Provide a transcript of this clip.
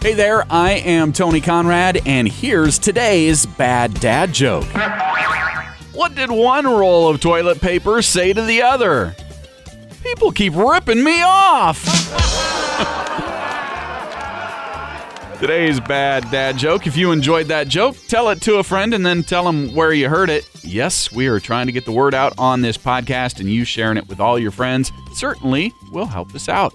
Hey there, I am Tony Conrad, and here's today's bad dad joke. What did one roll of toilet paper say to the other? People keep ripping me off. Today's bad dad joke. If you enjoyed that joke, tell it to a friend and then tell them where you heard it. Yes, we are trying to get the word out on this podcast, and you sharing it with all your friends certainly will help us out.